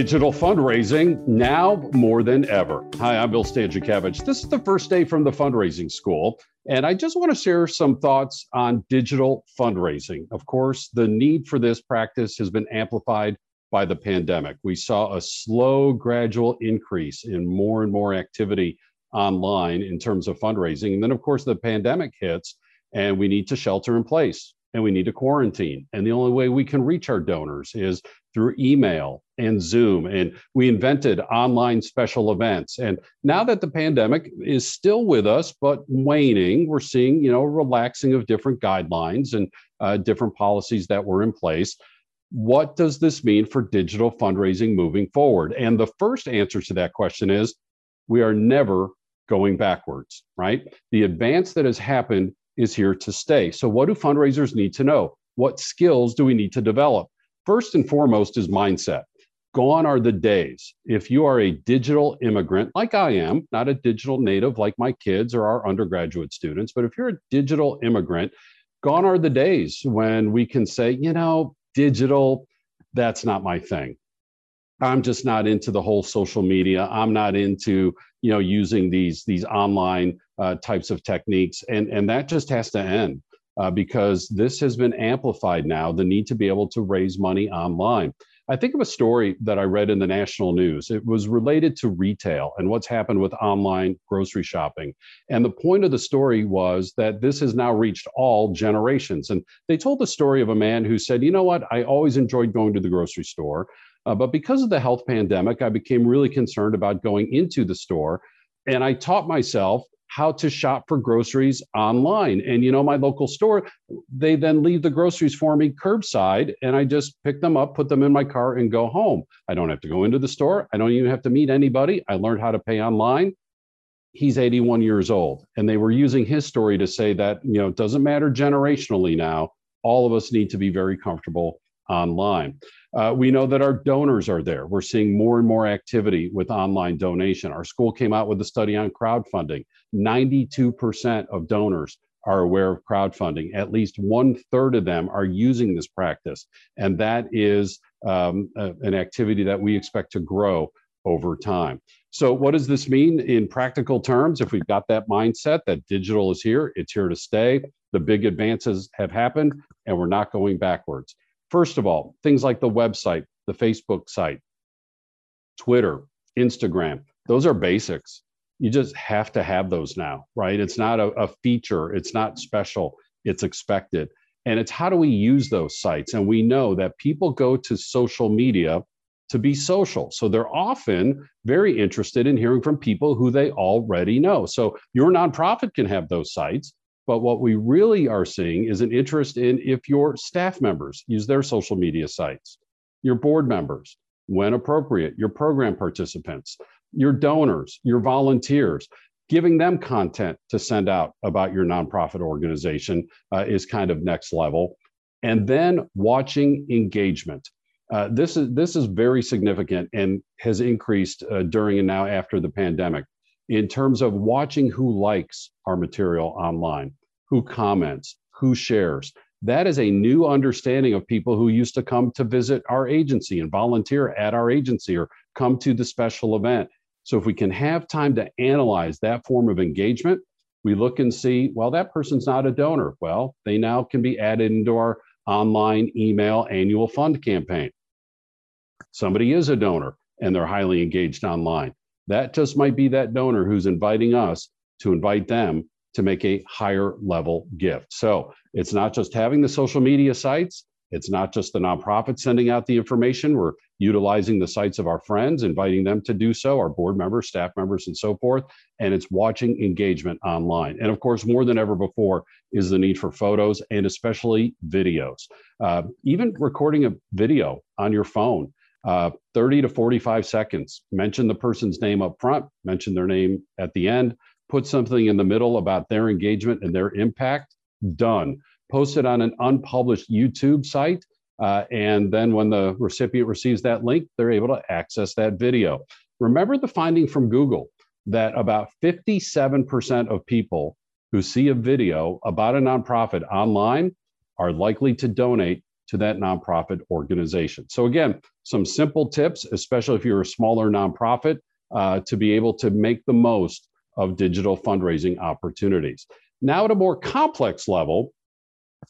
Digital fundraising now more than ever. Hi, I'm Bill Stanczykiewicz. This is the first day from the fundraising school, and I just want to share some thoughts on digital fundraising. Of course, the need for this practice has been amplified by the pandemic. We saw a slow, gradual increase in more and more activity online in terms of fundraising. And then, of course, the pandemic hits, and we need to shelter in place and we need to quarantine. And the only way we can reach our donors is through email and Zoom. And we invented online special events. And now that the pandemic is still with us, but waning, we're seeing, you know, relaxing of different guidelines and uh, different policies that were in place. What does this mean for digital fundraising moving forward? And the first answer to that question is we are never going backwards, right? The advance that has happened is here to stay. So, what do fundraisers need to know? What skills do we need to develop? First and foremost is mindset. Gone are the days. If you are a digital immigrant, like I am, not a digital native like my kids or our undergraduate students, but if you're a digital immigrant, gone are the days when we can say, you know, digital, that's not my thing. I'm just not into the whole social media. I'm not into you know using these these online uh, types of techniques, and and that just has to end uh, because this has been amplified now. The need to be able to raise money online. I think of a story that I read in the national news. It was related to retail and what's happened with online grocery shopping. And the point of the story was that this has now reached all generations. And they told the story of a man who said, You know what? I always enjoyed going to the grocery store. Uh, but because of the health pandemic, I became really concerned about going into the store. And I taught myself how to shop for groceries online. And you know, my local store, they then leave the groceries for me curbside, and I just pick them up, put them in my car, and go home. I don't have to go into the store. I don't even have to meet anybody. I learned how to pay online. He's 81 years old, and they were using his story to say that you know it doesn't matter generationally now. All of us need to be very comfortable online. Uh, we know that our donors are there. We're seeing more and more activity with online donation. Our school came out with a study on crowdfunding. 92% of donors are aware of crowdfunding. At least one third of them are using this practice. And that is um, a, an activity that we expect to grow over time. So, what does this mean in practical terms? If we've got that mindset that digital is here, it's here to stay, the big advances have happened, and we're not going backwards. First of all, things like the website, the Facebook site, Twitter, Instagram, those are basics. You just have to have those now, right? It's not a, a feature, it's not special, it's expected. And it's how do we use those sites? And we know that people go to social media to be social. So they're often very interested in hearing from people who they already know. So your nonprofit can have those sites, but what we really are seeing is an interest in if your staff members use their social media sites, your board members, when appropriate, your program participants, your donors, your volunteers, giving them content to send out about your nonprofit organization uh, is kind of next level. And then watching engagement. Uh, this is this is very significant and has increased uh, during and now after the pandemic in terms of watching who likes our material online who comments, who shares. That is a new understanding of people who used to come to visit our agency and volunteer at our agency or come to the special event. So, if we can have time to analyze that form of engagement, we look and see, well, that person's not a donor. Well, they now can be added into our online email annual fund campaign. Somebody is a donor and they're highly engaged online. That just might be that donor who's inviting us to invite them to make a higher level gift. So it's not just having the social media sites, it's not just the nonprofit sending out the information. We're utilizing the sites of our friends, inviting them to do so, our board members, staff members, and so forth. And it's watching engagement online. And of course, more than ever before is the need for photos and especially videos. Uh, even recording a video on your phone. Uh, 30 to 45 seconds. Mention the person's name up front, mention their name at the end, put something in the middle about their engagement and their impact, done. Post it on an unpublished YouTube site. Uh, and then when the recipient receives that link, they're able to access that video. Remember the finding from Google that about 57% of people who see a video about a nonprofit online are likely to donate to that nonprofit organization. So, again, some simple tips, especially if you're a smaller nonprofit, uh, to be able to make the most of digital fundraising opportunities. Now, at a more complex level,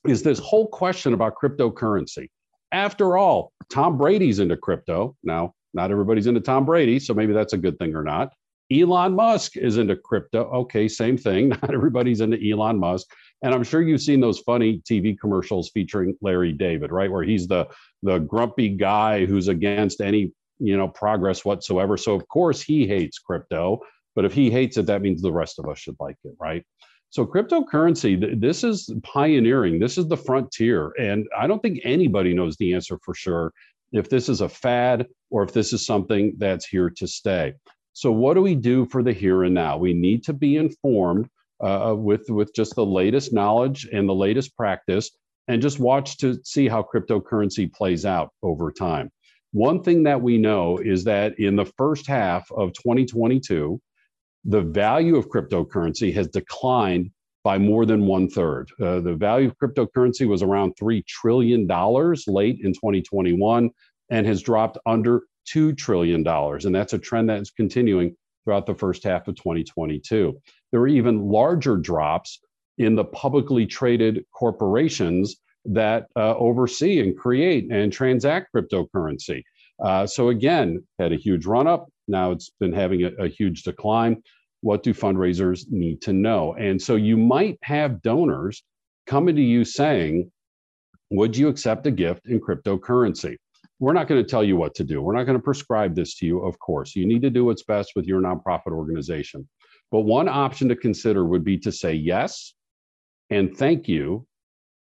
is this whole question about cryptocurrency. After all, Tom Brady's into crypto. Now, not everybody's into Tom Brady, so maybe that's a good thing or not. Elon Musk is into crypto. Okay, same thing. Not everybody's into Elon Musk. And I'm sure you've seen those funny TV commercials featuring Larry David, right? Where he's the the grumpy guy who's against any, you know, progress whatsoever. So of course he hates crypto, but if he hates it, that means the rest of us should like it, right? So cryptocurrency, this is pioneering. This is the frontier. And I don't think anybody knows the answer for sure if this is a fad or if this is something that's here to stay. So what do we do for the here and now? We need to be informed uh, with, with just the latest knowledge and the latest practice and just watch to see how cryptocurrency plays out over time. One thing that we know is that in the first half of 2022, the value of cryptocurrency has declined by more than one third. Uh, the value of cryptocurrency was around $3 trillion late in 2021 and has dropped under $2 trillion. And that's a trend that's continuing throughout the first half of 2022. There were even larger drops in the publicly traded corporations that uh, oversee and create and transact cryptocurrency. Uh, so again, had a huge run up. Now it's been having a, a huge decline. What do fundraisers need to know? And so you might have donors coming to you saying, Would you accept a gift in cryptocurrency? We're not going to tell you what to do. We're not going to prescribe this to you, of course. You need to do what's best with your nonprofit organization. But one option to consider would be to say yes and thank you,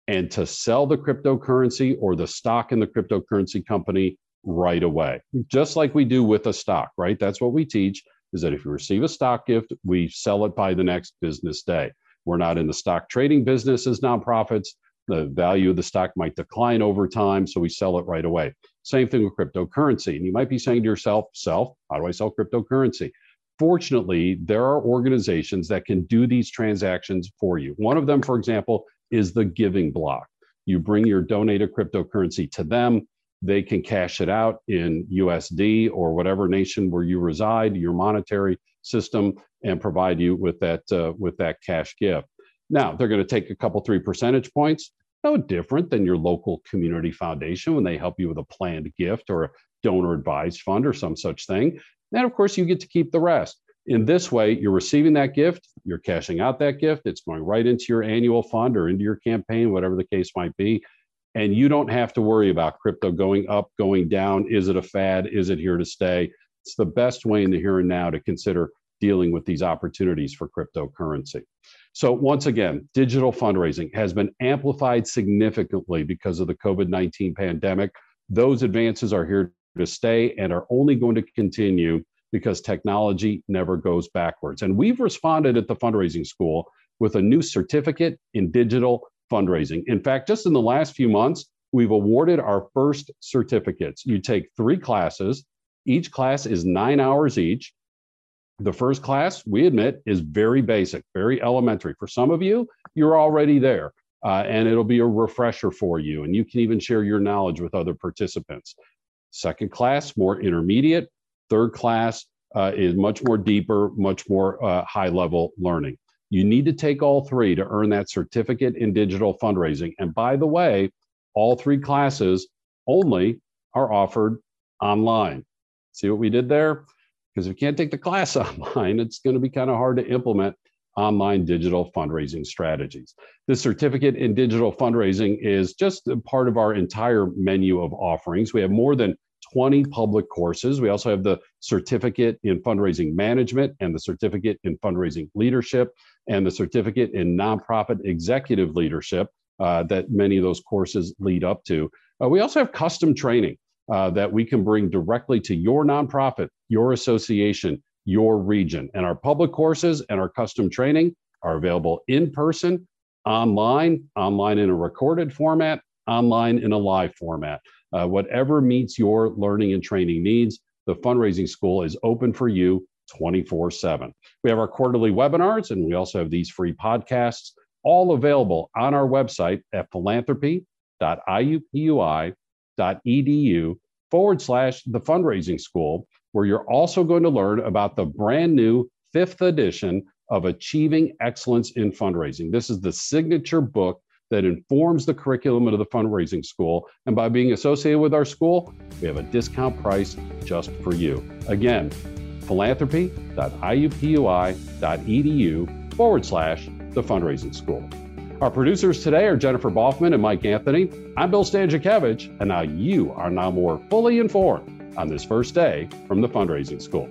and to sell the cryptocurrency or the stock in the cryptocurrency company right away, just like we do with a stock, right? That's what we teach is that if you receive a stock gift, we sell it by the next business day. We're not in the stock trading business as nonprofits. The value of the stock might decline over time, so we sell it right away. Same thing with cryptocurrency. And you might be saying to yourself, self, how do I sell cryptocurrency? Fortunately, there are organizations that can do these transactions for you. One of them, for example, is the Giving Block. You bring your donated cryptocurrency to them, they can cash it out in USD or whatever nation where you reside, your monetary system, and provide you with that uh, with that cash gift. Now they're going to take a couple three percentage points. No different than your local community foundation when they help you with a planned gift or a donor advised fund or some such thing. And of course, you get to keep the rest. In this way, you're receiving that gift, you're cashing out that gift, it's going right into your annual fund or into your campaign, whatever the case might be and you don't have to worry about crypto going up, going down. Is it a fad? Is it here to stay? It's the best way in the here and now to consider dealing with these opportunities for cryptocurrency. So, once again, digital fundraising has been amplified significantly because of the COVID 19 pandemic. Those advances are here to stay and are only going to continue because technology never goes backwards. And we've responded at the fundraising school with a new certificate in digital fundraising. In fact, just in the last few months, we've awarded our first certificates. You take three classes, each class is nine hours each. The first class, we admit, is very basic, very elementary. For some of you, you're already there, uh, and it'll be a refresher for you, and you can even share your knowledge with other participants. Second class, more intermediate. Third class uh, is much more deeper, much more uh, high level learning. You need to take all three to earn that certificate in digital fundraising. And by the way, all three classes only are offered online. See what we did there? Because if you can't take the class online, it's going to be kind of hard to implement online digital fundraising strategies. This certificate in digital fundraising is just part of our entire menu of offerings. We have more than 20 public courses. We also have the certificate in fundraising management and the certificate in fundraising leadership and the certificate in nonprofit executive leadership uh, that many of those courses lead up to. Uh, we also have custom training uh, that we can bring directly to your nonprofit, your association, your region. And our public courses and our custom training are available in person, online, online in a recorded format, online in a live format. Uh, whatever meets your learning and training needs, the fundraising school is open for you 24 7. We have our quarterly webinars and we also have these free podcasts, all available on our website at philanthropy.iupui.edu forward slash the fundraising school, where you're also going to learn about the brand new fifth edition of Achieving Excellence in Fundraising. This is the signature book that informs the curriculum of the fundraising school. And by being associated with our school, we have a discount price just for you. Again, philanthropy.iupui.edu forward slash the fundraising school. Our producers today are Jennifer Boffman and Mike Anthony. I'm Bill Stanczykiewicz, and now you are now more fully informed on this first day from the fundraising school.